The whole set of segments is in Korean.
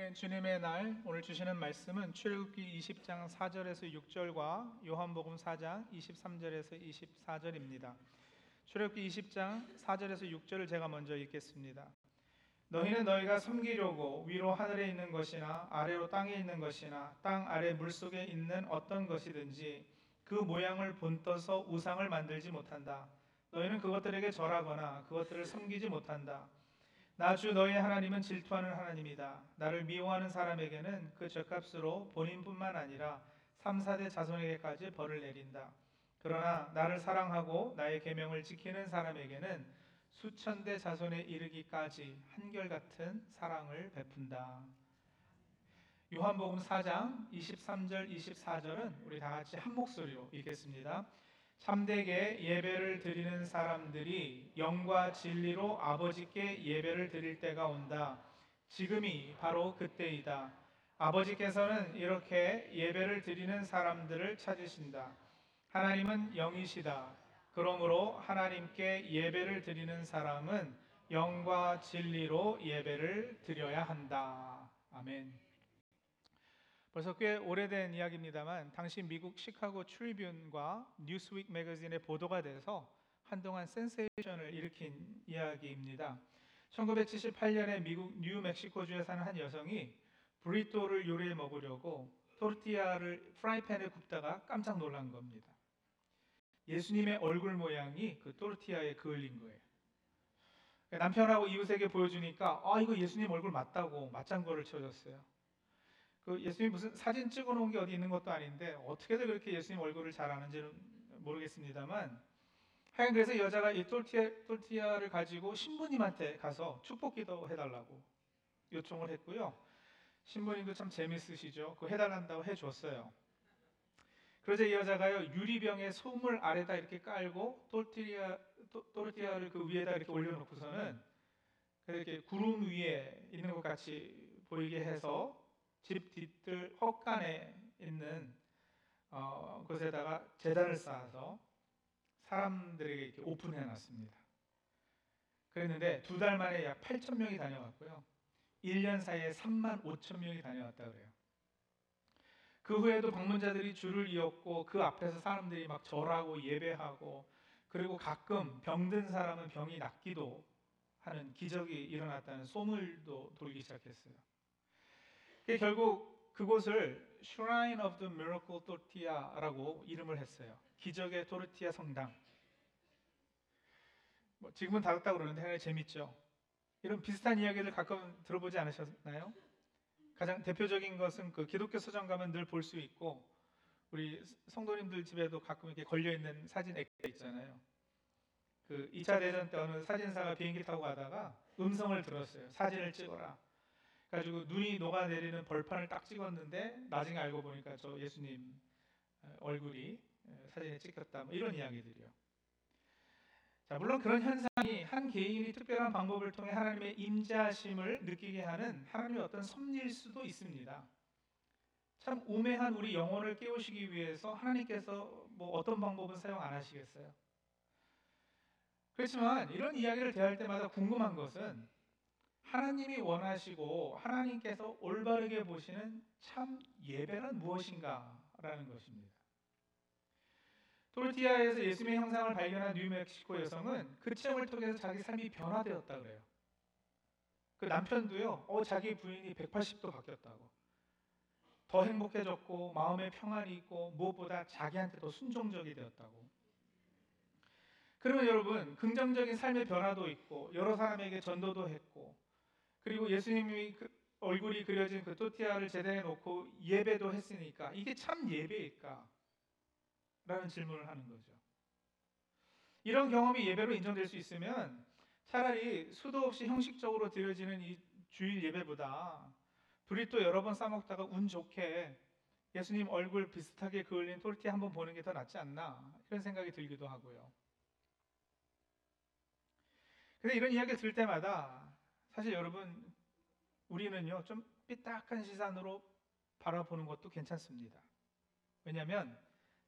네, 주님의 날 오늘 주시는 말씀은 출애굽기 20장 4절에서 6절과 요한복음 4장 23절에서 24절입니다. 출애굽기 20장 4절에서 6절을 제가 먼저 읽겠습니다. 너희는 너희가 섬기려고 위로 하늘에 있는 것이나 아래로 땅에 있는 것이나 땅 아래 물속에 있는 어떤 것이든지 그 모양을 본떠서 우상을 만들지 못한다. 너희는 그것들에게 절하거나 그것들을 섬기지 못한다. 나주 너희 하나님은 질투하는 하나님이다. 나를 미워하는 사람에게는 그 죗값으로 본인뿐만 아니라 3, 4대 자손에게까지 벌을 내린다. 그러나 나를 사랑하고 나의 계명을 지키는 사람에게는 수천 대 자손에 이르기까지 한결같은 사랑을 베푼다. 요한복음 4장 23절 24절은 우리 다 같이 한 목소리로 읽겠습니다. 참되게 예배를 드리는 사람들이 영과 진리로 아버지께 예배를 드릴 때가 온다. 지금이 바로 그때이다. 아버지께서는 이렇게 예배를 드리는 사람들을 찾으신다. 하나님은 영이시다. 그러므로 하나님께 예배를 드리는 사람은 영과 진리로 예배를 드려야 한다. 아멘. 벌써 꽤 오래된 이야기입니다만 당시 미국 시카고 트리뷴과 뉴스윅 매거진에 보도가 돼서 한동안 센세이션을 일으킨 이야기입니다. 1978년에 미국 뉴멕시코주에 사는 한 여성이 브리또를 요리해 먹으려고 토르티아를 프라이팬에 굽다가 깜짝 놀란 겁니다. 예수님의 얼굴 모양이 그 토르티아에 그을린 거예요. 남편하고 이웃에게 보여주니까 아 이거 예수님 얼굴 맞다고 맞장구를 쳐줬어요. 그 예수님 무슨 사진 찍어 놓은 게 어디 있는 것도 아닌데 어떻게들 그렇게 예수님 얼굴을 잘 아는지는 모르겠습니다만 하여간 그래서 여자가 이 똘티아, 똘티아를 가지고 신부님한테 가서 축복 기도 해달라고 요청을 했고요. 신부님도 참 재밌으시죠. 그 해달란다고 해줬어요. 그러자 이 여자가요 유리병에 솜을 아래다 이렇게 깔고 똘티아 또르티아를 그 위에다 이렇게 올려놓고서는 이렇게 구름 위에 있는 것 같이 보이게 해서 집 뒤뜰 헛간에 있는 어, 곳에다가 재단을 쌓아서 사람들에게 이렇게 오픈해 놨습니다. 그랬는데 두 달 만에 약 8천 명이 다녀왔고요. 1년 사이에 3만 5천 명이 다녀왔다 그래요. 그 후에도 방문자들이 줄을 이었고 그 앞에서 사람들이 막 절하고 예배하고 그리고 가끔 병든 사람은 병이 낫기도 하는 기적이 일어났다는 소문도 돌기 시작했어요. 결국 그곳을 Shrine of the Miracle Tortilla라고 이름을 했어요. 기적의 토르티아 성당. 뭐 지금은 닫았다고 그러는데 하나 재밌죠. 이런 비슷한 이야기를 가끔 들어보지 않으셨나요? 가장 대표적인 것은 그 기독교 서점 가면 늘 볼 수 있고 우리 성도님들 집에도 가끔 이렇게 걸려 있는 사진 액자 있잖아요. 그 2차 대전 때 어느 사진사가 비행기 타고 가다가 음성을 들었어요. 사진을 찍어라. 가지고 눈이 녹아내리는 벌판을 딱 찍었는데 나중에 알고 보니까 저 예수님 얼굴이 사진에 찍혔다. 뭐 이런 이야기들이요. 자, 물론 그런 현상이 한 개인이 특별한 방법을 통해 하나님의 임재하심을 느끼게 하는 하나님의 어떤 섭리일 수도 있습니다. 참 우매한 우리 영혼을 깨우시기 위해서 하나님께서 뭐 어떤 방법은 사용 안 하시겠어요? 그렇지만 이런 이야기를 대할 때마다 궁금한 것은 하나님이 원하시고 하나님께서 올바르게 보시는 참 예배는 무엇인가라는 것입니다. 토르티아에서 예수님의 형상을 발견한 뉴멕시코 여성은 그 체험을 통해서 자기 삶이 변화되었다 그래요. 그 남편도요, 어, 자기 부인이 180도 바뀌었다고. 더 행복해졌고, 마음의 평안이 있고, 무엇보다 자기한테 더 순종적이 되었다고. 그러면 여러분, 긍정적인 삶의 변화도 있고, 여러 사람에게 전도도 했고, 그리고 예수님이 그 얼굴이 그려진 그 토티아를 제대해 놓고 예배도 했으니까 이게 참 예배일까? 라는 질문을 하는 거죠. 이런 경험이 예배로 인정될 수 있으면 차라리 수도 없이 형식적으로 드려지는 이 주일 예배보다 브리또 여러 번 싸먹다가 운 좋게 예수님 얼굴 비슷하게 그을린 토르티 한번 보는 게 더 낫지 않나 이런 생각이 들기도 하고요. 근데 이런 이야기를 들 때마다 사실 여러분 우리는요 좀 삐딱한 시선으로 바라보는 것도 괜찮습니다. 왜냐하면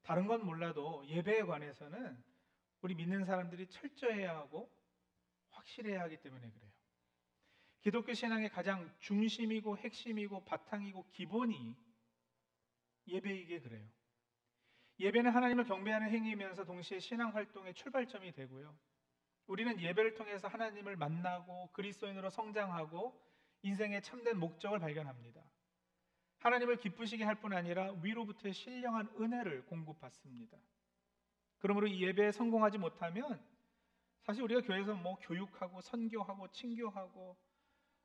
다른 건 몰라도 예배에 관해서는 우리 믿는 사람들이 철저해야 하고 확실해야 하기 때문에 그래요. 기독교 신앙의 가장 중심이고 핵심이고 바탕이고 기본이 예배이게 그래요. 예배는 하나님을 경배하는 행위이면서 동시에 신앙 활동의 출발점이 되고요. 우리는 예배를 통해서 하나님을 만나고 그리스도인으로 성장하고 인생의 참된 목적을 발견합니다. 하나님을 기쁘시게 할 뿐 아니라 위로부터의 신령한 은혜를 공급받습니다. 그러므로 이 예배에 성공하지 못하면 사실 우리가 교회에서 뭐 교육하고 선교하고 친교하고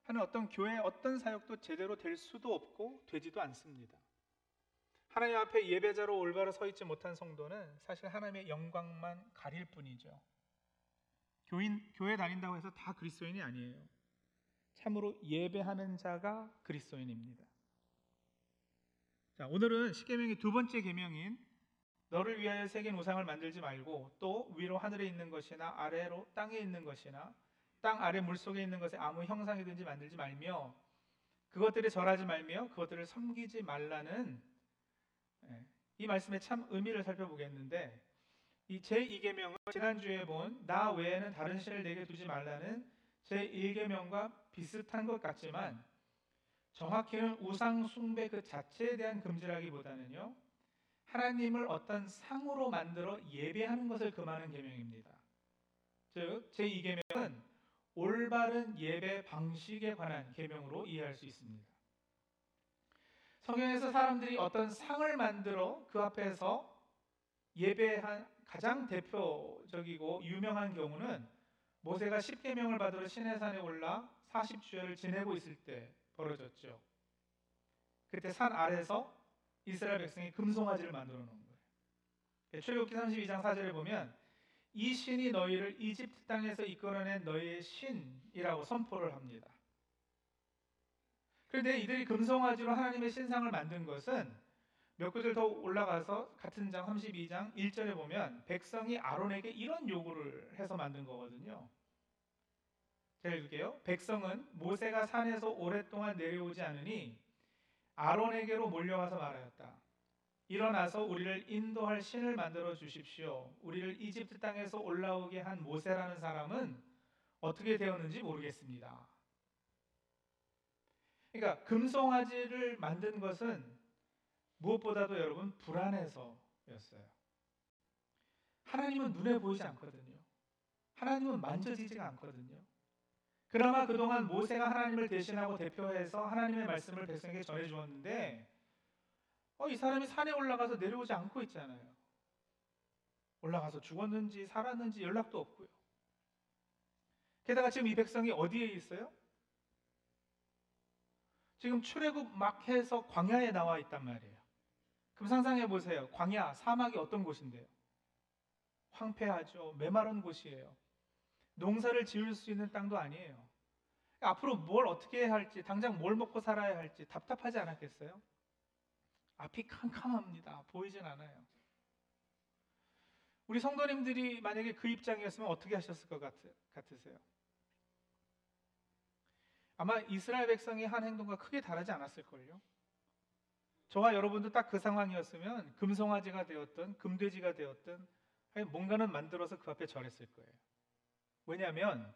하는 어떤 교회 어떤 사역도 제대로 될 수도 없고 되지도 않습니다. 하나님 앞에 예배자로 올바로 서 있지 못한 성도는 사실 하나님의 영광만 가릴 뿐이죠. 교인 교회 다닌다고 해서 다 그리스도인이 아니에요. 참으로 예배하는 자가 그리스도인입니다. 자, 오늘은 십계명의 두 번째 계명인 너를 위하여 새긴 우상을 만들지 말고 또 위로 하늘에 있는 것이나 아래로 땅에 있는 것이나 땅 아래 물 속에 있는 것에 아무 형상이든지 만들지 말며 그것들에 절하지 말며 그것들을 섬기지 말라는 예, 이 말씀의 참 의미를 살펴보겠는데 이 제2계명은 지난주에 본 나 외에는 다른 신을 내게 두지 말라는 제1계명과 비슷한 것 같지만 정확히는 우상 숭배 그 자체에 대한 금지라기보다는요. 하나님을 어떤 상으로 만들어 예배하는 것을 금하는 계명입니다. 즉 제2계명은 올바른 예배 방식에 관한 계명으로 이해할 수 있습니다. 성경에서 사람들이 어떤 상을 만들어 그 앞에서 예배한 가장 대표적이고 유명한 경우는 모세가 십계명을 받으러 시내산에 올라 40주일을 지내고 있을 때 벌어졌죠. 그때 산 아래서 이스라엘 백성이 금송아지를 만들어 놓은 거예요. 출애굽기 32장 4절에 보면 이 신이 너희를 이집트 땅에서 이끌어낸 너희의 신이라고 선포를 합니다. 그런데 이들이 금송아지로 하나님의 신상을 만든 것은 몇 구절 더 올라가서 같은 장 32장 1절에 보면 백성이 아론에게 이런 요구를 해서 만든 거거든요. 제가 읽을게요. 백성은 모세가 산에서 오랫동안 내려오지 않으니 아론에게로 몰려와서 말하였다. 일어나서 우리를 인도할 신을 만들어 주십시오. 우리를 이집트 땅에서 올라오게 한 모세라는 사람은 어떻게 되었는지 모르겠습니다. 그러니까 금송아지를 만든 것은 무엇보다도 여러분 불안해서였어요. 하나님은 눈에 보이지 않거든요. 하나님은 만져지지가 않거든요. 그나마 그동안 모세가 하나님을 대신하고 대표해서 하나님의 말씀을 백성에게 전해 주었는데 어, 이 사람이 산에 올라가서 내려오지 않고 있잖아요. 올라가서 죽었는지 살았는지 연락도 없고요. 게다가 지금 이 백성이 어디에 있어요? 지금 출애굽 막 해서 광야에 나와 있단 말이에요. 그럼 상상해 보세요. 광야, 사막이 어떤 곳인데요? 황폐하죠. 메마른 곳이에요. 농사를 지을 수 있는 땅도 아니에요. 앞으로 뭘 어떻게 해야 할지, 당장 뭘 먹고 살아야 할지 답답하지 않았겠어요? 앞이 캄캄합니다. 보이진 않아요. 우리 성도님들이 만약에 그 입장이었으면 어떻게 하셨을 것 같으세요? 아마 이스라엘 백성이 한 행동과 크게 다르지 않았을걸요. 저와 여러분도 딱 그 상황이었으면 금송아지가 되었든 금돼지가 되었든 뭔가는 만들어서 그 앞에 절했을 거예요. 왜냐하면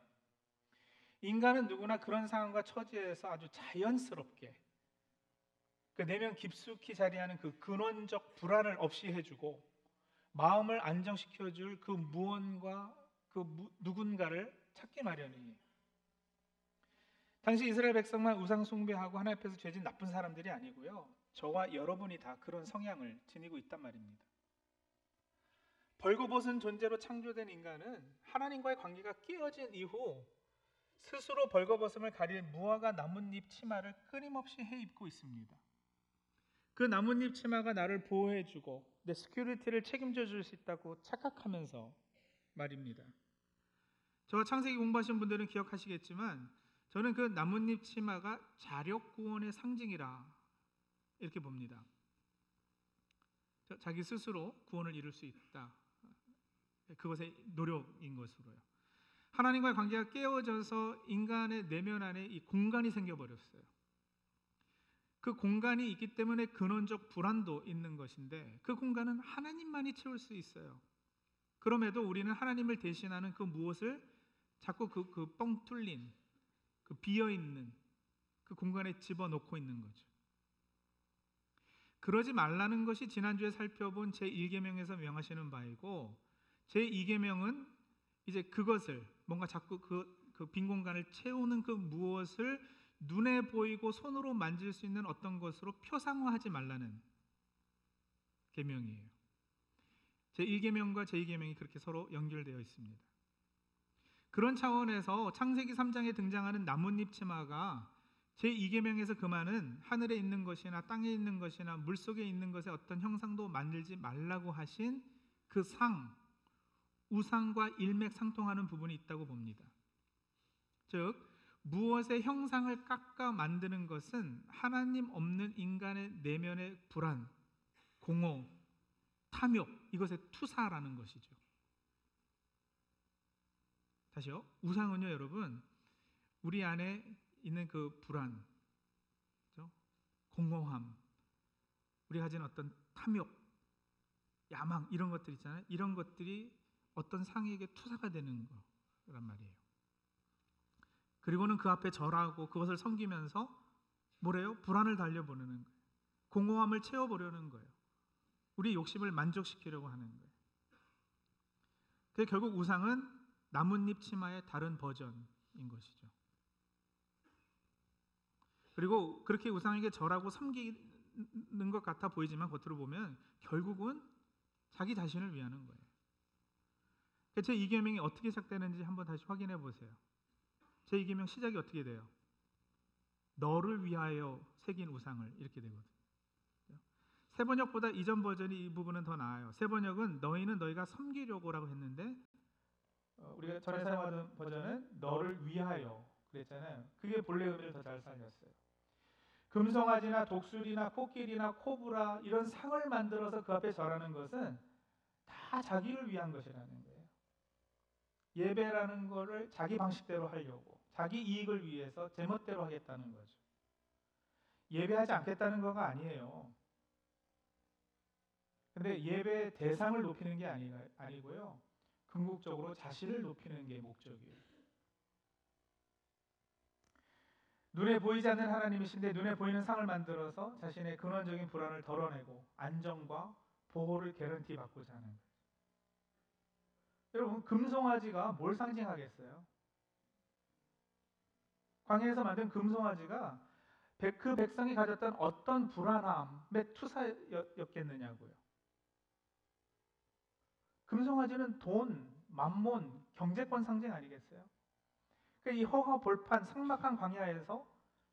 인간은 누구나 그런 상황과 처지에서 아주 자연스럽게 그 내면 깊숙이 자리하는 그 근원적 불안을 없이 해주고 마음을 안정시켜 줄 그 무언과 그 누군가를 찾기 마련이에요. 당시 이스라엘 백성만 우상 숭배하고 하나님 앞에서 죄진 나쁜 사람들이 아니고요. 저와 여러분이 다 그런 성향을 지니고 있단 말입니다. 벌거벗은 존재로 창조된 인간은 하나님과의 관계가 깨어진 이후 스스로 벌거벗음을 가릴 무화과 나뭇잎 치마를 끊임없이 해 입고 있습니다. 그 나뭇잎 치마가 나를 보호해주고 내 security를 책임져 줄 수 있다고 착각하면서 말입니다. 저와 창세기 공부하신 분들은 기억하시겠지만 저는 그 나뭇잎 치마가 자력 구원의 상징이라 이렇게 봅니다. 자기 스스로 구원을 이룰 수 있다. 그것의 노력인 것으로요. 하나님과의 관계가 깨어져서 인간의 내면 안에 이 공간이 생겨버렸어요. 그 공간이 있기 때문에 근원적 불안도 있는 것인데 그 공간은 하나님만이 채울 수 있어요. 그럼에도 우리는 하나님을 대신하는 그 무엇을 자꾸 그, 그 뻥 뚫린 그 비어 있는 그 공간에 집어넣고 있는 거죠. 그러지 말라는 것이 지난주에 살펴본 제 1계명에서 명하시는 바이고 제 2계명은 이제 그것을 뭔가 자꾸 그, 그빈 공간을 채우는 그 무엇을 눈에 보이고 손으로 만질 수 있는 어떤 것으로 표상화하지 말라는 계명이에요. 제 1계명과 제 2계명이 그렇게 서로 연결되어 있습니다. 그런 차원에서 창세기 3장에 등장하는 나뭇잎 치마가 제 2계명에서 그 말은 하늘에 있는 것이나 땅에 있는 것이나 물 속에 있는 것의 어떤 형상도 만들지 말라고 하신 그 상, 우상과 일맥상통하는 부분이 있다고 봅니다. 즉 무엇의 형상을 깎아 만드는 것은 하나님 없는 인간의 내면의 불안, 공허, 탐욕 이것의 투사라는 것이죠. 다시요. 우상은요, 여러분, 우리 안에 있는 그 불안, 그렇죠? 공허함, 우리가 가진 어떤 탐욕, 야망 이런 것들 있잖아요. 이런 것들이 어떤 상에게 투사가 되는 거란 말이에요. 그리고는 그 앞에 절하고 그것을 섬기면서 뭐래요? 불안을 달려보내는 거예요. 공허함을 채워보려는 거예요. 우리 욕심을 만족시키려고 하는 거예요. 그 결국 우상은 나뭇잎 치마의 다른 버전인 것이죠. 그리고 그렇게 우상에게 절하고 섬기는 것 같아 보이지만 겉으로 보면 결국은 자기 자신을 위하는 거예요. 제 이계명이 어떻게 시작되는지 한번 다시 확인해 보세요. 제 이계명 시작이 어떻게 돼요? 너를 위하여 새긴 우상을 이렇게 되거든요. 세 번역보다 이전 버전이 이 부분은 더 나아요. 세 번역은 너희는 너희가 섬기려고라고 했는데 어, 우리가 전에 사용하던 버전은 너를 위하여 그랬잖아요. 그게 본래 의미를 더 잘 살렸어요. 금송아지나 독수리나 코끼리나 코브라 이런 상을 만들어서 그 앞에 절하는 것은 다 자기를 위한 것이라는 거예요. 예배라는 거를 자기 방식대로 하려고 자기 이익을 위해서 제멋대로 하겠다는 거죠. 예배하지 않겠다는 거가 아니에요. 근데 예배 대상을 높이는 게 아니, 아니고요. 궁극적으로 자신을 높이는 게 목적이에요. 눈에 보이지 않는 하나님이신데 눈에 보이는 상을 만들어서 자신의 근원적인 불안을 덜어내고 안정과 보호를 개런티 받고자 하는 거예요. 여러분 금송아지가 뭘 상징하겠어요? 광야에서 만든 금송아지가 그 백성이 가졌던 어떤 불안함의 투사였겠느냐고요. 금송아지는 돈, 만몬, 경제권 상징 아니겠어요? 그러니까 이 허허 볼판 삭막한 광야에서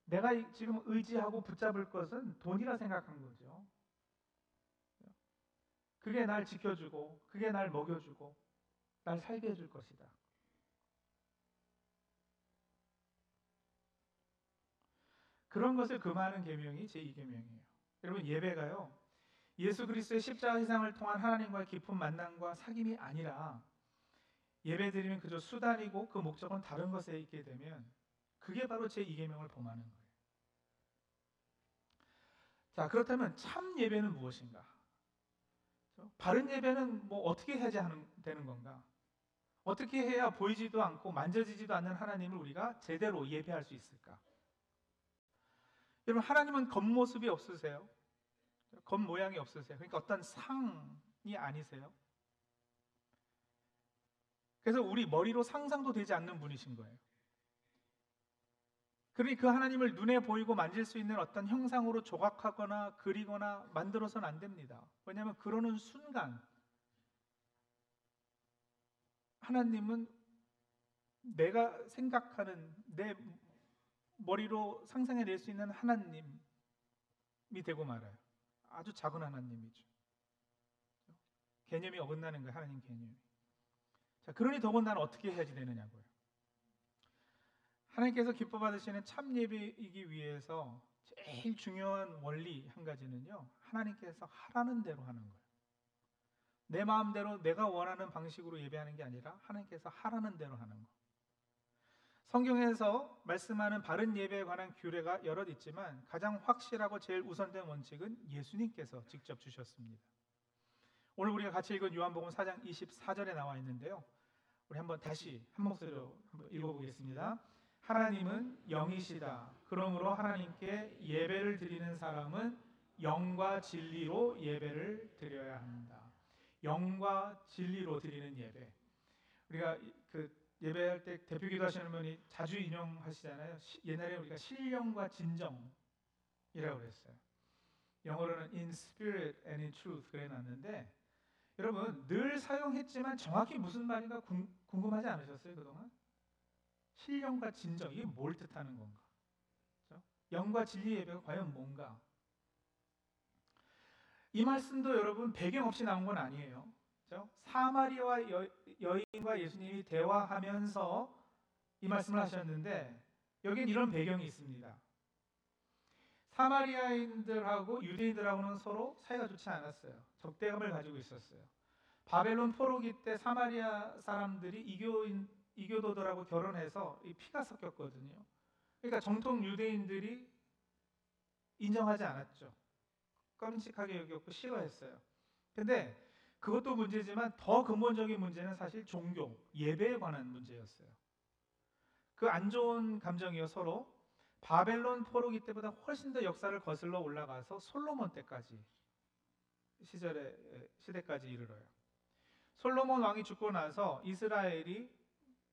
내가 지금 의지하고 붙잡을 것은 돈이라 생각한 거죠. 그게 날 지켜주고, 그게 날 먹여주고, 날 살게 해줄 것이다. 그런 것을 금하는 계명이 제2계명이에요. 여러분 예배가요. 예수 그리스도의 십자가 희생을 통한 하나님과의 깊은 만남과 사귐이 아니라 예배드리면 그저 수단이고 그 목적은 다른 것에 있게 되면 그게 바로 제 2계명을 범하는 거예요. 자, 그렇다면 참 예배는 무엇인가? 바른 예배는 뭐 어떻게 하는, 되는 건가? 어떻게 해야 보이지도 않고 만져지지도 않는 하나님을 우리가 제대로 예배할 수 있을까? 여러분 하나님은 겉모습이 없으세요. 겉모양이 없으세요. 그러니까 어떤 상이 아니세요. 그래서 우리 머리로 상상도 되지 않는 분이신 거예요. 그러니 그 하나님을 눈에 보이고 만질 수 있는 어떤 형상으로 조각하거나 그리거나 만들어서는 안 됩니다. 왜냐하면 그러는 순간 하나님은 내가 생각하는 내 머리로 상상해낼 수 있는 하나님이 되고 말아요. 아주 작은 하나님이죠. 개념이 어긋나는 거예요. 하나님 개념이. 자, 그러니 더군다나 어떻게 해야지 되느냐고요. 하나님께서 기뻐 받으시는 참 예배이기 위해서 제일 중요한 원리 한 가지는요. 하나님께서 하라는 대로 하는 거예요. 내 마음대로 내가 원하는 방식으로 예배하는 게 아니라 하나님께서 하라는 대로 하는 거. 성경에서 말씀하는 바른 예배에 관한 규례가 여럿 있지만 가장 확실하고 제일 우선된 원칙은 예수님께서 직접 주셨습니다. 오늘 우리가 같이 읽은 요한복음 4장 24절에 나와 있는데요. 우리 한번 다시 한 목소리로 한번 읽어보겠습니다. 하나님은 영이시다. 그러므로 하나님께 예배를 드리는 사람은 영과 진리로 예배를 드려야 합니다. 영과 진리로 드리는 예배. 우리가 그 예배할 때 대표기도 하시는 분이 자주 인용하시잖아요. 옛날에 우리가 신령과 진정이라고 그랬어요. 영어로는 in spirit and in truth 그래 놨는데 여러분 늘 사용했지만 정확히 무슨 말인가 궁, 금하지 않으셨어요 그동안? 신령과 진정 이게 뭘 뜻하는 건가? 그렇죠? 영과 진리 예배가 과연 뭔가? 이 말씀도 여러분 배경 없이 나온 건 아니에요. 그렇죠? 사마리아 여, 여인과 예수님이 대화하면서 이 말씀을 하셨는데 여기는 이런 배경이 있습니다. 사마리아인들하고 유대인들하고는 서로 사이가 좋지 않았어요. 적대감을 가지고 있었어요. 바벨론 포로기 때 사마리아 사람들이 이교인 이교도들하고 결혼해서 피가 섞였거든요. 그러니까 정통 유대인들이 인정하지 않았죠. 끔찍하게 여겼고 싫어했어요. 근데 그것도 문제지만 더 근본적인 문제는 사실 종교, 예배에 관한 문제였어요. 그 안 좋은 감정이요 서로 바벨론 포로기 때보다 훨씬 더 역사를 거슬러 올라가서 솔로몬 때까지 시절의 시대까지 이르러요. 솔로몬 왕이 죽고 나서 이스라엘이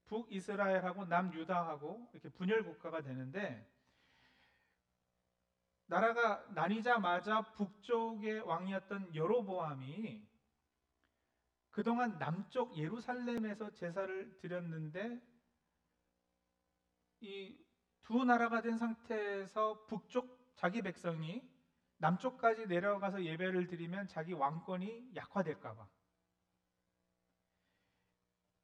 북이스라엘하고 남유다하고 이렇게 분열 국가가 되는데 나라가 나뉘자마자 북쪽의 왕이었던 여로보암이 그동안 남쪽 예루살렘에서 제사를 드렸는데 이 두 나라가 된 상태에서 북쪽 자기 백성이 남쪽까지 내려가서 예배를 드리면 자기 왕권이 약화될까봐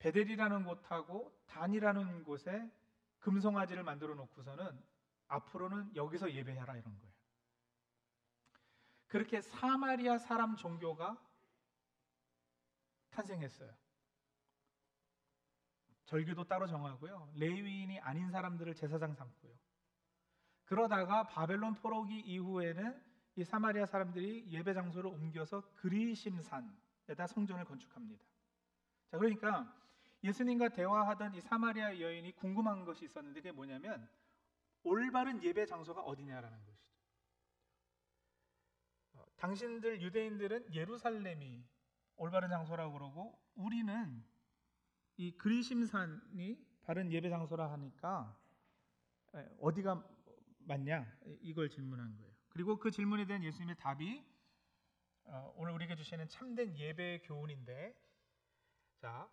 베델이라는 곳하고 단이라는 곳에 금송아지를 만들어 놓고서는 앞으로는 여기서 예배해라 이런 거예요. 그렇게 사마리아 사람 종교가 탄생했어요. 절기도 따로 정하고요. 레위인이 아닌 사람들을 제사장 삼고요. 그러다가 바벨론 포로기 이후에는 이 사마리아 사람들이 예배 장소를 옮겨서 그리심산에다 성전을 건축합니다. 자, 그러니까 예수님과 대화하던 이 사마리아 여인이 궁금한 것이 있었는데 그게 뭐냐면 올바른 예배 장소가 어디냐라는 것이죠. 어, 당신들 유대인들은 예루살렘이 올바른 장소라고 그러고 우리는 이 그리심산이 바른 예배 장소라 하니까 어디가 맞냐 이걸 질문한 거예요. 그리고 그 질문에 대한 예수님의 답이 어, 오늘 우리에게 주시는 참된 예배 교훈인데 자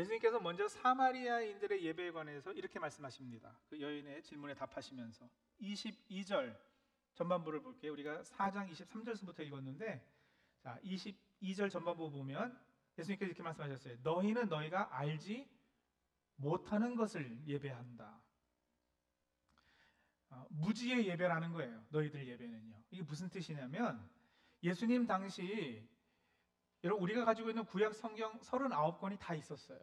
예수님께서 먼저 사마리아인들의 예배에 관해서 이렇게 말씀하십니다. 그 여인의 질문에 답하시면서 22절 전반부를 볼게요. 우리가 4장 23절부터 읽었는데 자, 22절 전반부 보면 예수님께서 이렇게 말씀하셨어요. 너희는 너희가 알지 못하는 것을 예배한다. 어, 무지의 예배라는 거예요. 너희들 예배는요. 이게 무슨 뜻이냐면 예수님 당시 여러분 우리가 가지고 있는 구약 성경 39권이 다 있었어요.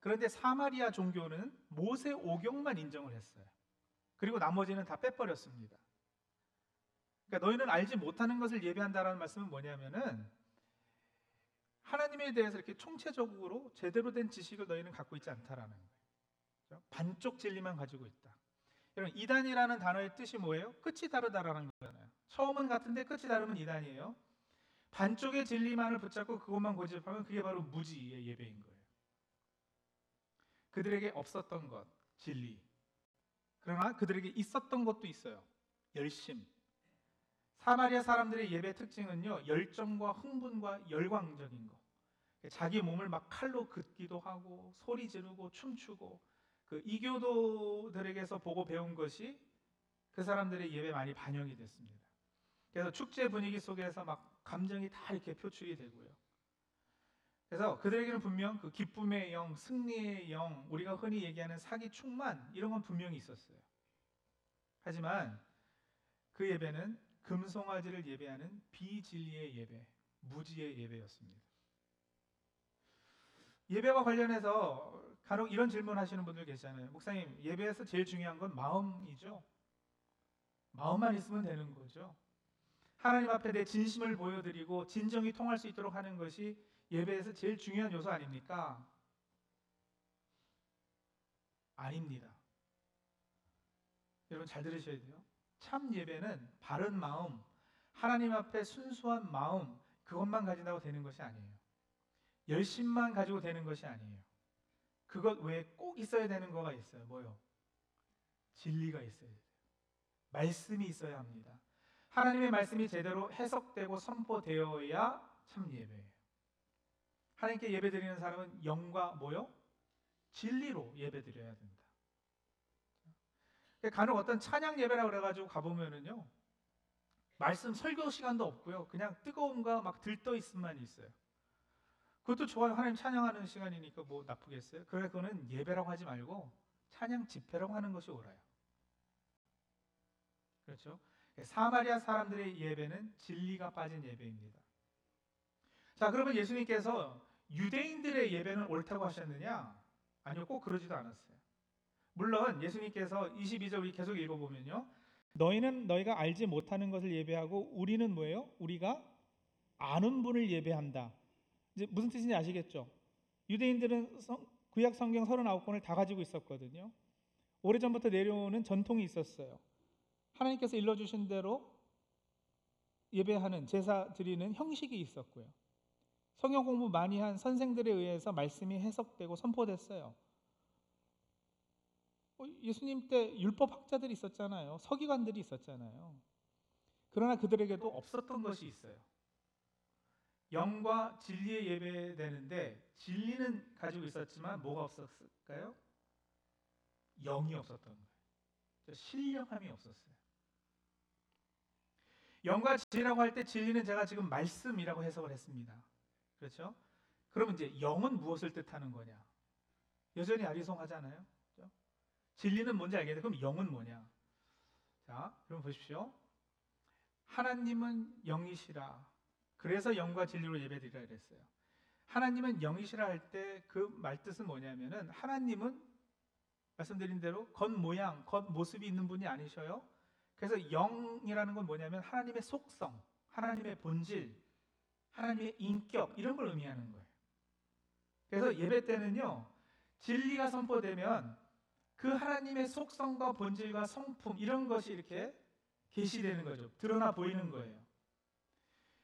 그런데 사마리아 종교는 모세 오경만 인정을 했어요. 그리고 나머지는 다 빼버렸습니다. 그러니까 너희는 알지 못하는 것을 예배한다라는 말씀은 뭐냐면은 하나님에 대해서 이렇게 총체적으로 제대로 된 지식을 너희는 갖고 있지 않다라는 거예요. 반쪽 진리만 가지고 있다. 여러분 이단이라는 단어의 뜻이 뭐예요? 끝이 다르다라는 거잖아요. 처음은 같은데 끝이 다르면 이단이에요. 반쪽의 진리만을 붙잡고 그것만 고집하면 그게 바로 무지의 예배인 거예요. 그들에게 없었던 것, 진리. 그러나 그들에게 있었던 것도 있어요. 열심. 사마리아 사람들의 예배 특징은요, 열정과 흥분과 열광적인 거. 자기 몸을 막 칼로 긋기도 하고, 소리 지르고, 춤추고, 그 이교도들에게서 보고 배운 것이 그 사람들의 예배 많이 반영이 됐습니다. 그래서 축제 분위기 속에서 막 감정이 다 이렇게 표출이 되고요. 그래서 그들에게는 분명 그 기쁨의 영, 승리의 영, 우리가 흔히 얘기하는 사기 충만 이런 건 분명히 있었어요. 하지만 그 예배는 금송아지를 예배하는 비진리의 예배, 무지의 예배였습니다. 예배와 관련해서 간혹 이런 질문 하시는 분들 계시잖아요. 목사님, 예배에서 제일 중요한 건 마음이죠. 마음만 있으면 되는 거죠. 하나님 앞에 내 진심을 보여드리고 진정이 통할 수 있도록 하는 것이 예배에서 제일 중요한 요소 아닙니까? 아닙니다. 여러분 잘 들으셔야 돼요. 참 예배는 바른 마음, 하나님 앞에 순수한 마음 그것만 가진다고 되는 것이 아니에요. 열심만 가지고 되는 것이 아니에요. 그것 외에 꼭 있어야 되는 거가 있어요. 뭐요? 진리가 있어야 돼요. 말씀이 있어야 합니다. 하나님의 말씀이 제대로 해석되고 선포되어야 참 예배예요. 하나님께 예배드리는 사람은 영과 뭐요? 진리로 예배드려야 된다. 간혹 어떤 찬양 예배라 그래가지고 가보면은요, 말씀 설교 시간도 없고요, 그냥 뜨거움과 막 들떠 있음만 있어요. 그것도 좋아요. 하나님 찬양하는 시간이니까 뭐 나쁘겠어요? 그래, 그거는 예배라고 하지 말고 찬양 집회라고 하는 것이 옳아요. 그렇죠? 사마리아 사람들의 예배는 진리가 빠진 예배입니다. 자, 그러면 예수님께서 유대인들의 예배는 옳다고 하셨느냐? 아니요, 꼭 그러지도 않았어요. 물론 예수님께서 22절 우리 계속 읽어보면요. 너희는 너희가 알지 못하는 것을 예배하고 우리는 뭐예요? 우리가 아는 분을 예배한다. 이제 무슨 뜻인지 아시겠죠? 유대인들은 성, 구약 성경 39권을 다 가지고 있었거든요. 오래전부터 내려오는 전통이 있었어요. 하나님께서 일러주신 대로 예배하는 제사 드리는 형식이 있었고요. 성경 공부 많이 한 선생들에 의해서 말씀이 해석되고 선포됐어요. 어, 예수님 때 율법 학자들이 있었잖아요. 서기관들이 있었잖아요. 그러나 그들에게도 없었던 것이 있어요. 영과 진리의 예배되는데 진리는 가지고 있었지만 뭐가 없었을까요? 영이 없었던 거예요. 신령함이 없었어요. 영과 진리라고 할 때 진리는 제가 지금 말씀이라고 해석을 했습니다. 그렇죠? 그러면 이제 영은 무엇을 뜻하는 거냐? 여전히 아리송하잖아요. 그렇죠? 진리는 뭔지 알겠는데 그럼 영은 뭐냐? 자, 그럼 보십시오. 하나님은 영이시라. 그래서 영과 진리로 예배드리라 그랬어요. 하나님은 영이시라 할 때 그 말뜻은 뭐냐면은 하나님은 말씀드린 대로 겉 모양, 겉 모습이 있는 분이 아니셔요. 그래서 영이라는 건 뭐냐면 하나님의 속성, 하나님의 본질, 하나님의 인격 이런 걸 의미하는 거예요. 그래서 예배 때는요 진리가 선포되면 그 하나님의 속성과 본질과 성품 이런 것이 이렇게 계시되는 거죠. 드러나 보이는 거예요.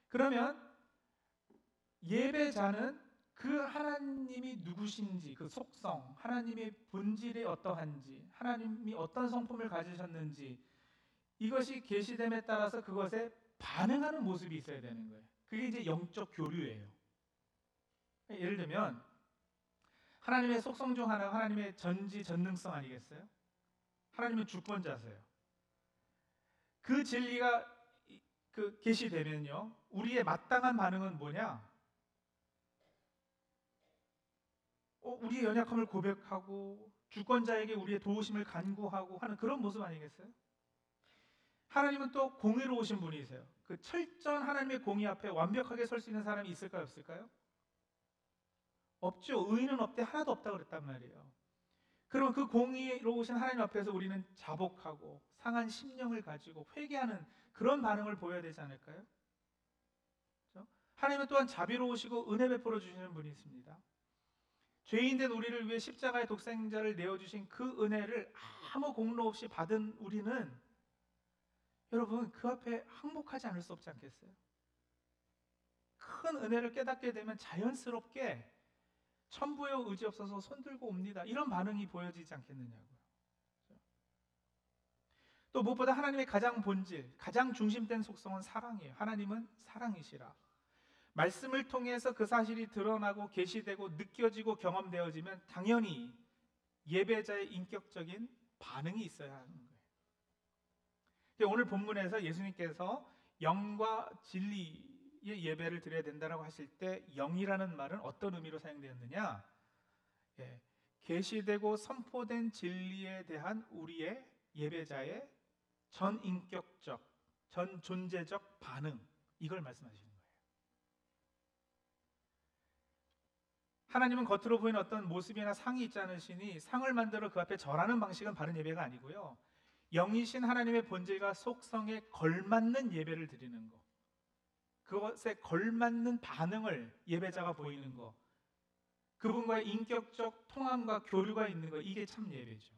그러면 예배자는 그 하나님이 누구신지 그 속성, 하나님의 본질이 어떠한지, 하나님이 어떤 성품을 가지셨는지 이것이 계시됨에 따라서 그것에 반응하는 모습이 있어야 되는 거예요. 그게 이제 영적 교류예요. 예를 들면 하나님의 속성 중 하나가 하나님의 전지 전능성 아니겠어요? 하나님은 주권자세요. 그 진리가 그 계시되면요, 우리의 마땅한 반응은 뭐냐? 어, 우리의 연약함을 고백하고 주권자에게 우리의 도우심을 간구하고 하는 그런 모습 아니겠어요? 하나님은 또 공의로우신 분이세요. 그 철저한 하나님의 공의 앞에 완벽하게 설 수 있는 사람이 있을까요, 없을까요? 없죠. 의인은 없대 하나도 없다 그랬단 말이에요. 그러면 그 공의로우신 하나님 앞에서 우리는 자복하고 상한 심령을 가지고 회개하는 그런 반응을 보여야 되지 않을까요? 그렇죠? 하나님은 또한 자비로우시고 은혜 베풀어 주시는 분이 있습니다. 죄인된 우리를 위해 십자가의 독생자를 내어 주신 그 은혜를 아무 공로 없이 받은 우리는 여러분 그 앞에 항복하지 않을 수 없지 않겠어요? 큰 은혜를 깨닫게 되면 자연스럽게 천부여 의지 없어서 손들고 옵니다. 이런 반응이 보여지지 않겠느냐고요. 또 무엇보다 하나님의 가장 본질, 가장 중심된 속성은 사랑이에요. 하나님은 사랑이시라. 말씀을 통해서 그 사실이 드러나고 계시되고 느껴지고 경험되어지면 당연히 예배자의 인격적인 반응이 있어야 하는 거예요. 오늘 본문에서 예수님께서 영과 진리의 예배를 드려야 된다고 하실 때 영이라는 말은 어떤 의미로 사용되었느냐? 예, 계시되고 선포된 진리에 대한 우리의 예배자의 전 인격적, 전 존재적 반응 이걸 말씀하시는 거예요. 하나님은 겉으로 보이는 어떤 모습이나 상이 있지 않으시니 상을 만들어 그 앞에 절하는 방식은 바른 예배가 아니고요. 영이신 하나님의 본질과 속성에 걸맞는 예배를 드리는 것. 그것에 걸맞는 반응을 예배자가 보이는 것. 그분과의 인격적 통함과 교류가 있는 것. 이게 참 예배죠.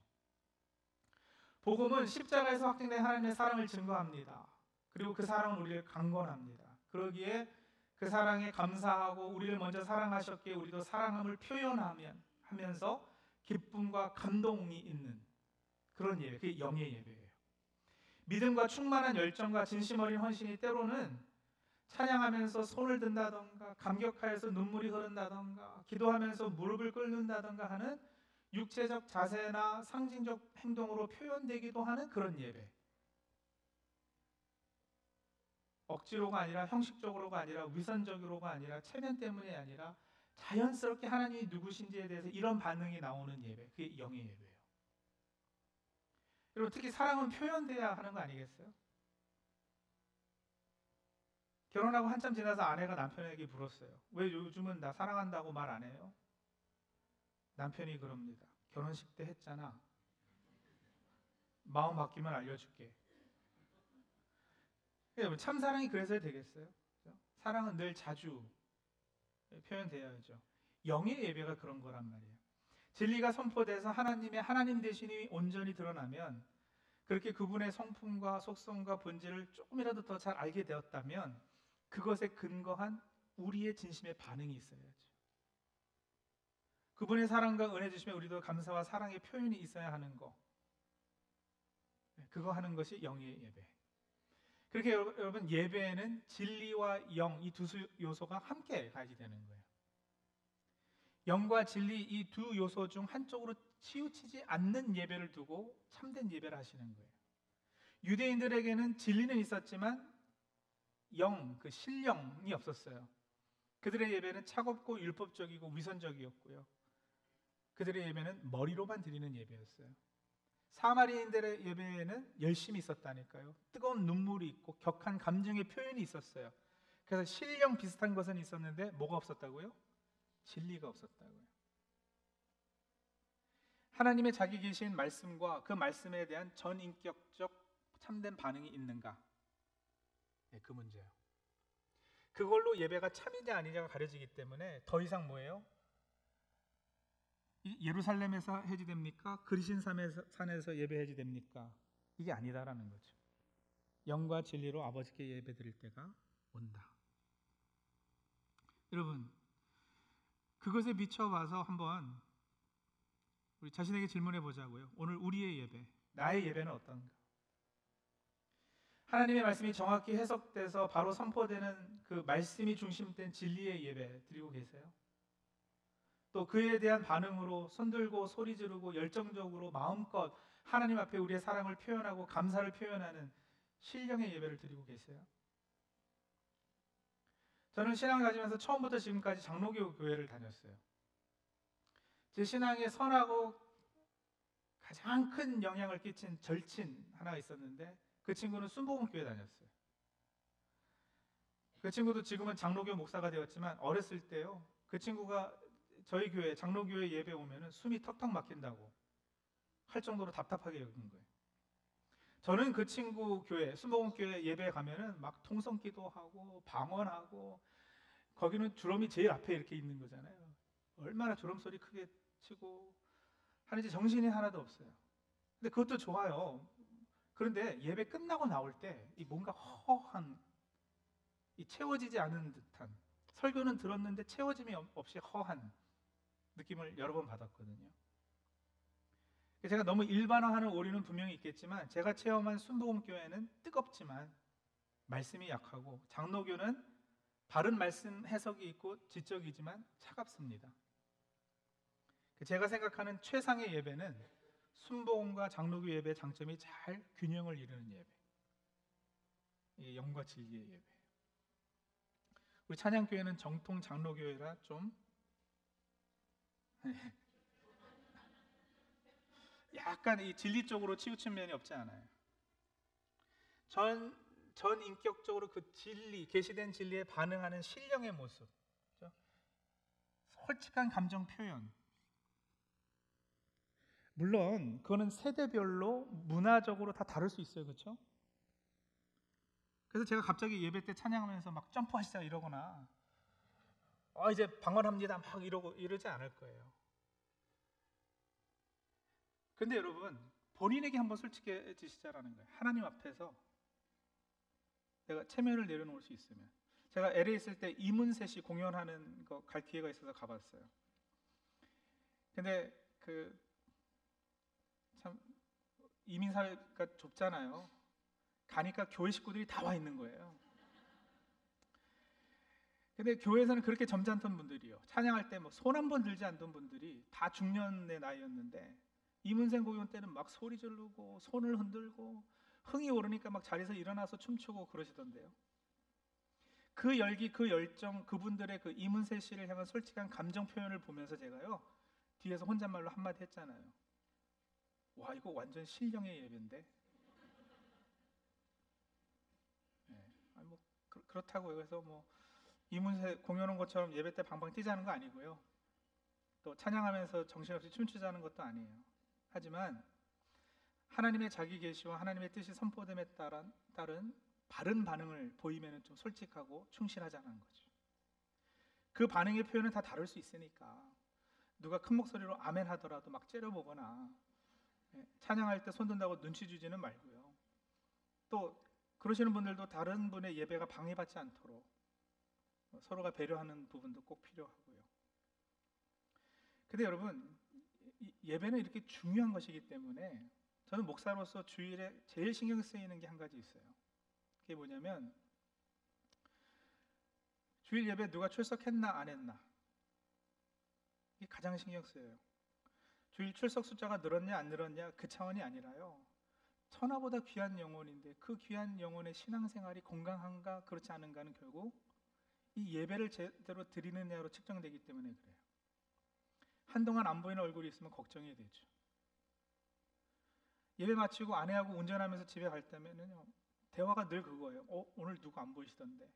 복음은 십자가에서 확증된 하나님의 사랑을 증거합니다. 그리고 그 사랑은 우리를 강권합니다. 그러기에 그 사랑에 감사하고 우리를 먼저 사랑하셨기에 우리도 사랑함을 표현하면 하면서 기쁨과 감동이 있는 그런 예배, 그게 영의 예배예요. 믿음과 충만한 열정과 진심 어린 헌신이 때로는 찬양하면서 손을 든다던가 감격하여서 눈물이 흐른다던가 기도하면서 무릎을 꿇는다던가 하는 육체적 자세나 상징적 행동으로 표현되기도 하는 그런 예배. 억지로가 아니라 형식적으로가 아니라 위선적으로가 아니라 체면 때문이 아니라 자연스럽게 하나님이 누구신지에 대해서 이런 반응이 나오는 예배. 그게 영의 예배예요. 여러분 특히 사랑은 표현돼야 하는 거 아니겠어요? 결혼하고 한참 지나서 아내가 남편에게 물었어요. 왜 요즘은 나 사랑한다고 말 안 해요? 남편이 그럽니다. 결혼식 때 했잖아. 마음 바뀌면 알려줄게. 여러분 참 사랑이 그래서 되겠어요? 사랑은 늘 자주 표현되어야죠. 영의 예배가 그런 거란 말이에요. 진리가 선포돼서 하나님의 하나님 대신이 온전히 드러나면 그렇게 그분의 성품과 속성과 본질을 조금이라도 더 잘 알게 되었다면 그것에 근거한 우리의 진심의 반응이 있어야죠. 그분의 사랑과 은혜 주시면 우리도 감사와 사랑의 표현이 있어야 하는 거. 네, 그거 하는 것이 영의 예배. 그렇게 여러분 예배에는 진리와 영 이 두 요소가 함께 가야지 되는 거예요. 영과 진리 이 두 요소 중 한쪽으로 치우치지 않는 예배를 두고 참된 예배를 하시는 거예요. 유대인들에게는 진리는 있었지만 영, 그 신령이 없었어요. 그들의 예배는 차갑고 율법적이고 위선적이었고요. 그들의 예배는 머리로만 드리는 예배였어요. 사마리인들의 예배에는 열심이 있었다니까요. 뜨거운 눈물이 있고 격한 감정의 표현이 있었어요. 그래서 신령 비슷한 것은 있었는데 뭐가 없었다고요? 진리가 없었다고요. 하나님의 자기 계신 말씀과 그 말씀에 대한 전인격적 참된 반응이 있는가? 네, 그 문제예요. 그걸로 예배가 참이냐 아니냐가 가려지기 때문에 더 이상 뭐예요? 예루살렘에서 해지됩니까? 그리신 산에서 예배 해지됩니까? 이게 아니다라는 거죠. 영과 진리로 아버지께 예배 드릴 때가 온다. 여러분, 그것에 비춰봐서 한번 우리 자신에게 질문해 보자고요. 오늘 우리의 예배, 나의 예배는 어떤가? 하나님의 말씀이 정확히 해석돼서 바로 선포되는 그 말씀이 중심된 진리의 예배 드리고 계세요? 또 그에 대한 반응으로 손들고 소리 지르고 열정적으로 마음껏 하나님 앞에 우리의 사랑을 표현하고 감사를 표현하는 신령의 예배를 드리고 계세요. 저는 신앙을 가지면서 처음부터 지금까지 장로교 교회를 다녔어요. 제 신앙에 선하고 가장 큰 영향을 끼친 절친 하나가 있었는데 그 친구는 순복음 교회 다녔어요. 그 친구도 지금은 장로교 목사가 되었지만 어렸을 때요. 그 친구가 저희 교회 장로교회 예배 오면은 숨이 턱턱 막힌다고 할 정도로 답답하게 여긴 거예요. 저는 그 친구 교회 순복음 교회 예배 가면은 막 통성기도 하고 방언하고 거기는 주름이 제일 앞에 이렇게 있는 거잖아요. 얼마나 주름 소리 크게 치고 하는지 정신이 하나도 없어요. 근데 그것도 좋아요. 그런데 예배 끝나고 나올 때 이 뭔가 허한 이 채워지지 않은 듯한 설교는 들었는데 채워짐이 없이 허한 느낌을 여러 번 받았거든요. 제가 너무 일반화하는 오류는 분명히 있겠지만 제가 체험한 순복음 교회는 뜨겁지만 말씀이 약하고 장로교는 바른 말씀 해석이 있고 지적이지만 차갑습니다. 제가 생각하는 최상의 예배는 순복음과 장로교 예배의 장점이 잘 균형을 이루는 예배. 영과 진리의 예배. 우리 찬양교회는 정통 장로교회라 좀 약간 이 진리 쪽으로 치우친 면이 없지 않아요. 전, 전 인격적으로 그 진리, 계시된 진리에 반응하는 신령의 모습, 그렇죠? 솔직한 감정 표현. 물론 그거는 세대별로 문화적으로 다 다를 수 있어요, 그렇죠? 그래서 제가 갑자기 예배 때 찬양하면서 막 점프하시자 이러거나 아 이제 방언합니다 막 이러고 이러지 않을 거예요. 근데 여러분 본인에게 한번 솔직해지시자라는 거예요. 하나님 앞에서 내가 체면을 내려놓을 수 있으면 제가 LA 있을 때 이문세 씨 공연하는 거 갈 기회가 있어서 가봤어요. 근데 그 참 이민 사회가 좁잖아요. 가니까 교회 식구들이 다 와 있는 거예요. 근데 교회에서는 그렇게 점잖던 분들이요. 찬양할 때 뭐 손 한 번 들지 않던 분들이 다 중년의 나이였는데 이문생 공연 때는 막 소리 지르고 손을 흔들고 흥이 오르니까 막 자리에서 일어나서 춤추고 그러시던데요. 그 열기, 그 열정, 그분들의 그 이문세 씨를 향한 솔직한 감정 표현을 보면서 제가요 뒤에서 혼잣말로 한마디 했잖아요. 와 이거 완전 신령의 예배인데. 네, 아니 뭐 그, 그렇다고요. 그래서 뭐 이문세 공연 온 것처럼 예배 때 방방 뛰자는 거 아니고요. 또 찬양하면서 정신없이 춤추자는 것도 아니에요. 하지만 하나님의 자기 계시와 하나님의 뜻이 선포됨에 따른, 따른 바른 반응을 보이면 좀 솔직하고 충실하자는 거죠. 그 반응의 표현은 다 다를 수 있으니까 누가 큰 목소리로 아멘 하더라도 막 째려보거나 예, 찬양할 때 손 든다고 눈치 주지는 말고요. 또 그러시는 분들도 다른 분의 예배가 방해받지 않도록 서로가 배려하는 부분도 꼭 필요하고요. 근데 여러분 예배는 이렇게 중요한 것이기 때문에 저는 목사로서 주일에 제일 신경 쓰이는 게 한 가지 있어요. 그게 뭐냐면 주일 예배 누가 출석했나 안 했나 이게 가장 신경 쓰여요. 주일 출석 숫자가 늘었냐 안 늘었냐 그 차원이 아니라요. 천하보다 귀한 영혼인데 그 귀한 영혼의 신앙생활이 건강한가 그렇지 않은가는 결국 이 예배를 제대로 드리느냐로 측정되기 때문에 그래요. 한동안 안 보이는 얼굴이 있으면 걱정이 되죠. 예배 마치고 아내하고 운전하면서 집에 갈 때면은요 대화가 늘 그거예요. 어 오늘 누구 안 보이시던데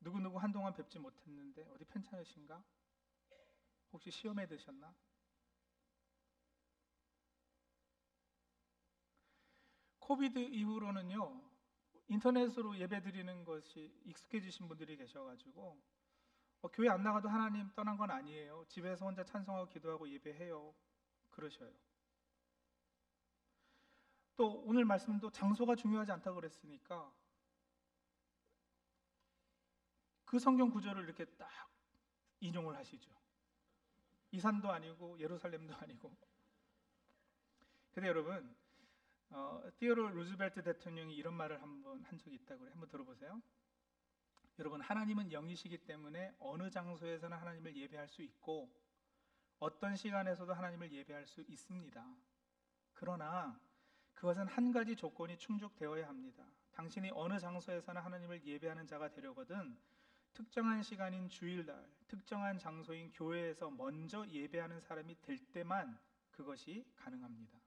누구 누구 한동안 뵙지 못했는데 어디 편찮으신가? 혹시 시험에 드셨나? 코비드 이후로는요 인터넷으로 예배 드리는 것이 익숙해지신 분들이 계셔가지고 어, 교회 안 나가도 하나님 떠난 건 아니에요. 집에서 혼자 찬송하고 기도하고 예배해요. 그러셔요. 또 오늘 말씀도 장소가 중요하지 않다고 그랬으니까 그 성경 구절을 이렇게 딱 인용을 하시죠. 이산도 아니고 예루살렘도 아니고. 근데 여러분, 어, 티오로 루즈벨트 대통령이 이런 말을 한번 한 적이 있다고 그래. 한번 들어보세요. 여러분, 하나님은 영이시기 때문에 어느 장소에서나 하나님을 예배할 수 있고 어떤 시간에서도 하나님을 예배할 수 있습니다. 그러나 그것은 한 가지 조건이 충족되어야 합니다. 당신이 어느 장소에서나 하나님을 예배하는 자가 되려거든 특정한 시간인 주일날, 특정한 장소인 교회에서 먼저 예배하는 사람이 될 때만 그것이 가능합니다.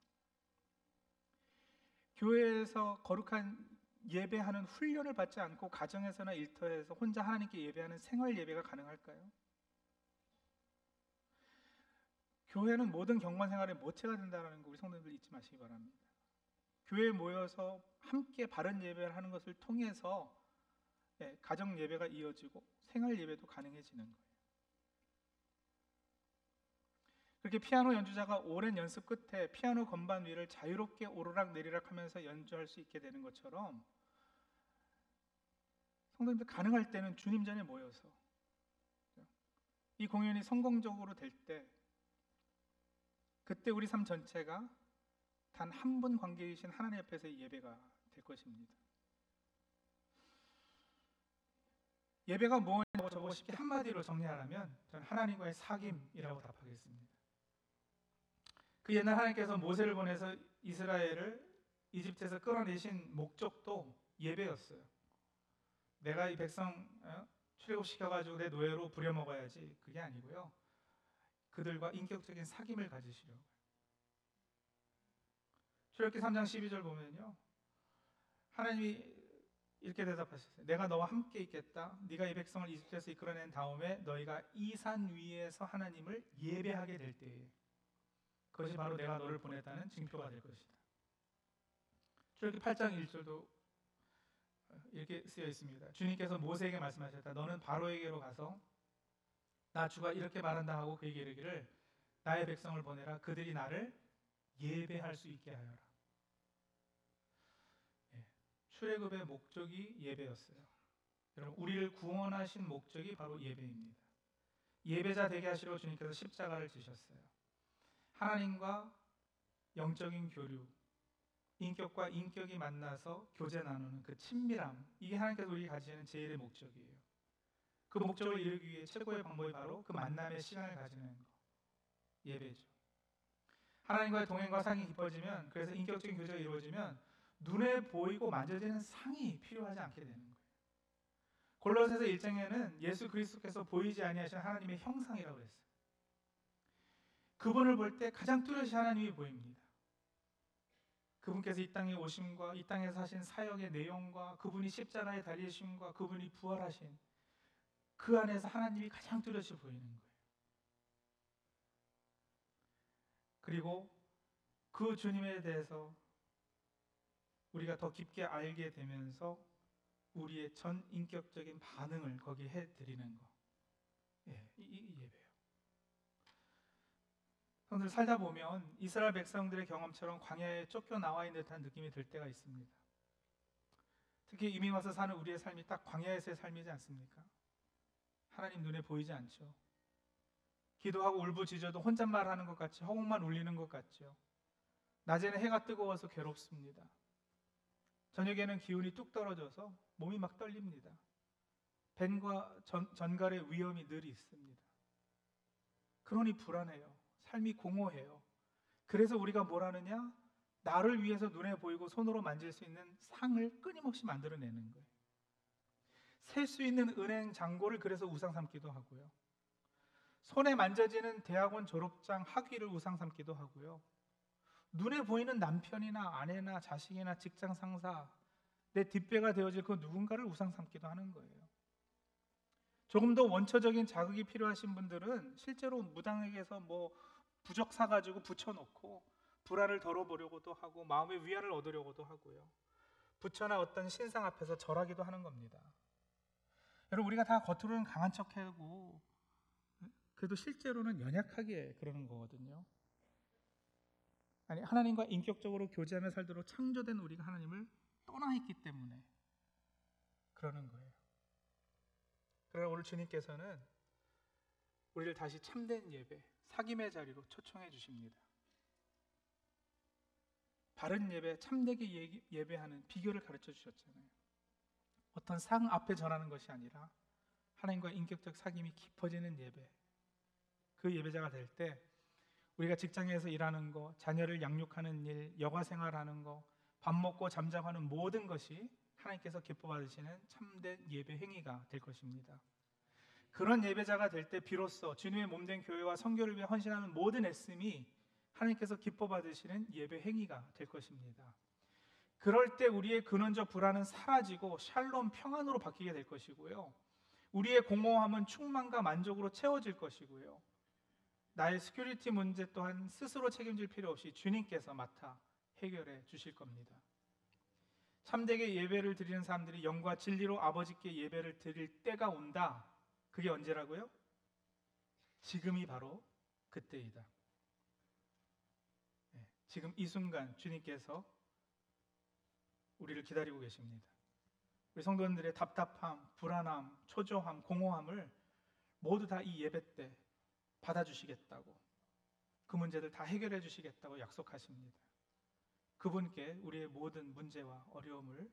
교회에서 거룩한 예배하는 훈련을 받지 않고 가정에서나 일터에서 혼자 하나님께 예배하는 생활 예배가 가능할까요? 교회는 모든 경관 생활의 모체가 된다는 거 우리 성도님들 잊지 마시기 바랍니다. 교회에 모여서 함께 바른 예배를 하는 것을 통해서 예, 가정 예배가 이어지고 생활 예배도 가능해지는 거예요. 그렇게 피아노 연주자가 오랜 연습 끝에 피아노 건반 위를 자유롭게 오르락 내리락 하면서 연주할 수 있게 되는 것처럼 성도님들 가능할 때는 주님 전에 모여서 이 공연이 성공적으로 될 때 그때 우리 삶 전체가 단 한 분 관계이신 하나님 앞에서의 예배가 될 것입니다. 예배가 뭐냐고 저보고 쉽게 한마디로 정리하라면 저는 하나님과의 사귐이라고 답하겠습니다. 그 옛날 하나님께서 모세를 보내서 이스라엘을 이집트에서 끌어내신 목적도 예배였어요. 내가 이 백성 어? 출애굽시켜가지고 내 노예로 부려먹어야지 그게 아니고요. 그들과 인격적인 사귐을 가지시려고 출애굽기 3장 12절 보면요. 하나님이 이렇게 대답하셨어요. 내가 너와 함께 있겠다. 네가 이 백성을 이집트에서 이끌어낸 다음에 너희가 이 산 위에서 하나님을 예배하게 될 때에 그것이 바로 내가 너를 보냈다는 징표가 될 것이다. 출애굽기 8장 1절도 이렇게 쓰여 있습니다. 주님께서 모세에게 말씀하셨다. 너는 바로에게로 가서 나 주가 이렇게 말한다 하고 그에게 이르기를 나의 백성을 보내라. 그들이 나를 예배할 수 있게 하여라. 예, 출애굽의 목적이 예배였어요. 여러분 우리를 구원하신 목적이 바로 예배입니다. 예배자 되게 하시러 주님께서 십자가를 지셨어요. 하나님과 영적인 교류, 인격과 인격이 만나서 교제 나누는 그 친밀함, 이게 하나님께서 우리 가지는 제일의 목적이에요. 그 목적을 이루기 위해 최고의 방법이 바로 그 만남의 시간을 가지는 거, 예배죠. 하나님과의 동행과 상이 깊어지면, 그래서 인격적인 교제가 이루어지면 눈에 보이고 만져지는 상이 필요하지 않게 되는 거예요. 골로새서 1장에는 예수 그리스도께서 보이지 아니하신 하나님의 형상이라고 했어요. 그분을 볼 때 가장 뚜렷이 하나님이 보입니다. 그분께서 이 땅에 오심과 이 땅에서 하신 사역의 내용과 그분이 십자가에 달리심과 그분이 부활하신 그 안에서 하나님이 가장 뚜렷이 보이는 거예요. 그리고 그 주님에 대해서 우리가 더 깊게 알게 되면서 우리의 전 인격적인 반응을 거기에 해 드리는 거. 예, 이, 이 예배 성들 살다 보면 이스라엘 백성들의 경험처럼 광야에 쫓겨 나와 있는 듯한 느낌이 들 때가 있습니다. 특히 이미 와서 사는 우리의 삶이 딱 광야에서의 삶이지 않습니까? 하나님 눈에 보이지 않죠. 기도하고 울부짖어도 혼잣말 하는 것 같이 허공만 울리는 것 같죠. 낮에는 해가 뜨거워서 괴롭습니다. 저녁에는 기운이 뚝 떨어져서 몸이 막 떨립니다. 벤과 전, 전갈의 위험이 늘 있습니다. 그러니 불안해요. 삶이 공허해요. 그래서 우리가 뭘 하느냐? 나를 위해서 눈에 보이고 손으로 만질 수 있는 상을 끊임없이 만들어내는 거예요. 셀 수 있는 은행 잔고를 그래서 우상 삼기도 하고요. 손에 만져지는 대학원 졸업장 학위를 우상 삼기도 하고요. 눈에 보이는 남편이나 아내나 자식이나 직장 상사, 내 뒷배가 되어질 그 누군가를 우상 삼기도 하는 거예요. 조금 더 원초적인 자극이 필요하신 분들은 실제로 무당에게서 뭐 부적 사가지고 붙여놓고 불안을 덜어보려고도 하고 마음의 위안을 얻으려고도 하고요. 부처나 어떤 신상 앞에서 절하기도 하는 겁니다. 여러분 우리가 다 겉으로는 강한 척하고 그래도 실제로는 연약하게 그러는 거거든요. 아니 하나님과 인격적으로 교제하며 살도록 창조된 우리가 하나님을 떠나 있기 때문에 그러는 거예요. 그러나 오늘 주님께서는 우리를 다시 참된 예배, 사김의 자리로 초청해 주십니다. 바른 예배, 참되게 예배하는 비결을 가르쳐 주셨잖아요. 어떤 상 앞에 전하는 것이 아니라 하나님과 인격적 사귐이 깊어지는 예배. 그 예배자가 될 때 우리가 직장에서 일하는 거, 자녀를 양육하는 일, 여가 생활하는 거, 밥 먹고 잠잠하는 모든 것이 하나님께서 기뻐 받으시는 참된 예배 행위가 될 것입니다. 그런 예배자가 될 때 비로소 주님의 몸된 교회와 성교를 위해 헌신하는 모든 애씀이 하나님께서 기뻐 받으시는 예배 행위가 될 것입니다. 그럴 때 우리의 근원적 불안은 사라지고 샬롬 평안으로 바뀌게 될 것이고요. 우리의 공허함은 충만과 만족으로 채워질 것이고요. 나의 security 문제 또한 스스로 책임질 필요 없이 주님께서 맡아 해결해 주실 겁니다. 참되게 예배를 드리는 사람들이 영과 진리로 아버지께 예배를 드릴 때가 온다. 그게 언제라고요? 지금이 바로 그때이다. 네, 지금 이 순간 주님께서 우리를 기다리고 계십니다. 우리 성도님들의 답답함, 불안함, 초조함, 공허함을 모두 다 이 예배 때 받아주시겠다고 그 문제들 다 해결해 주시겠다고 약속하십니다. 그분께 우리의 모든 문제와 어려움을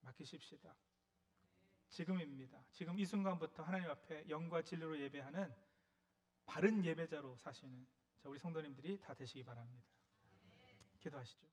맡기십시다. 지금입니다. 지금 이 순간부터 하나님 앞에 영과 진리로 예배하는 바른 예배자로 사시는 우리 성도님들이 다 되시기 바랍니다. 기도하시죠.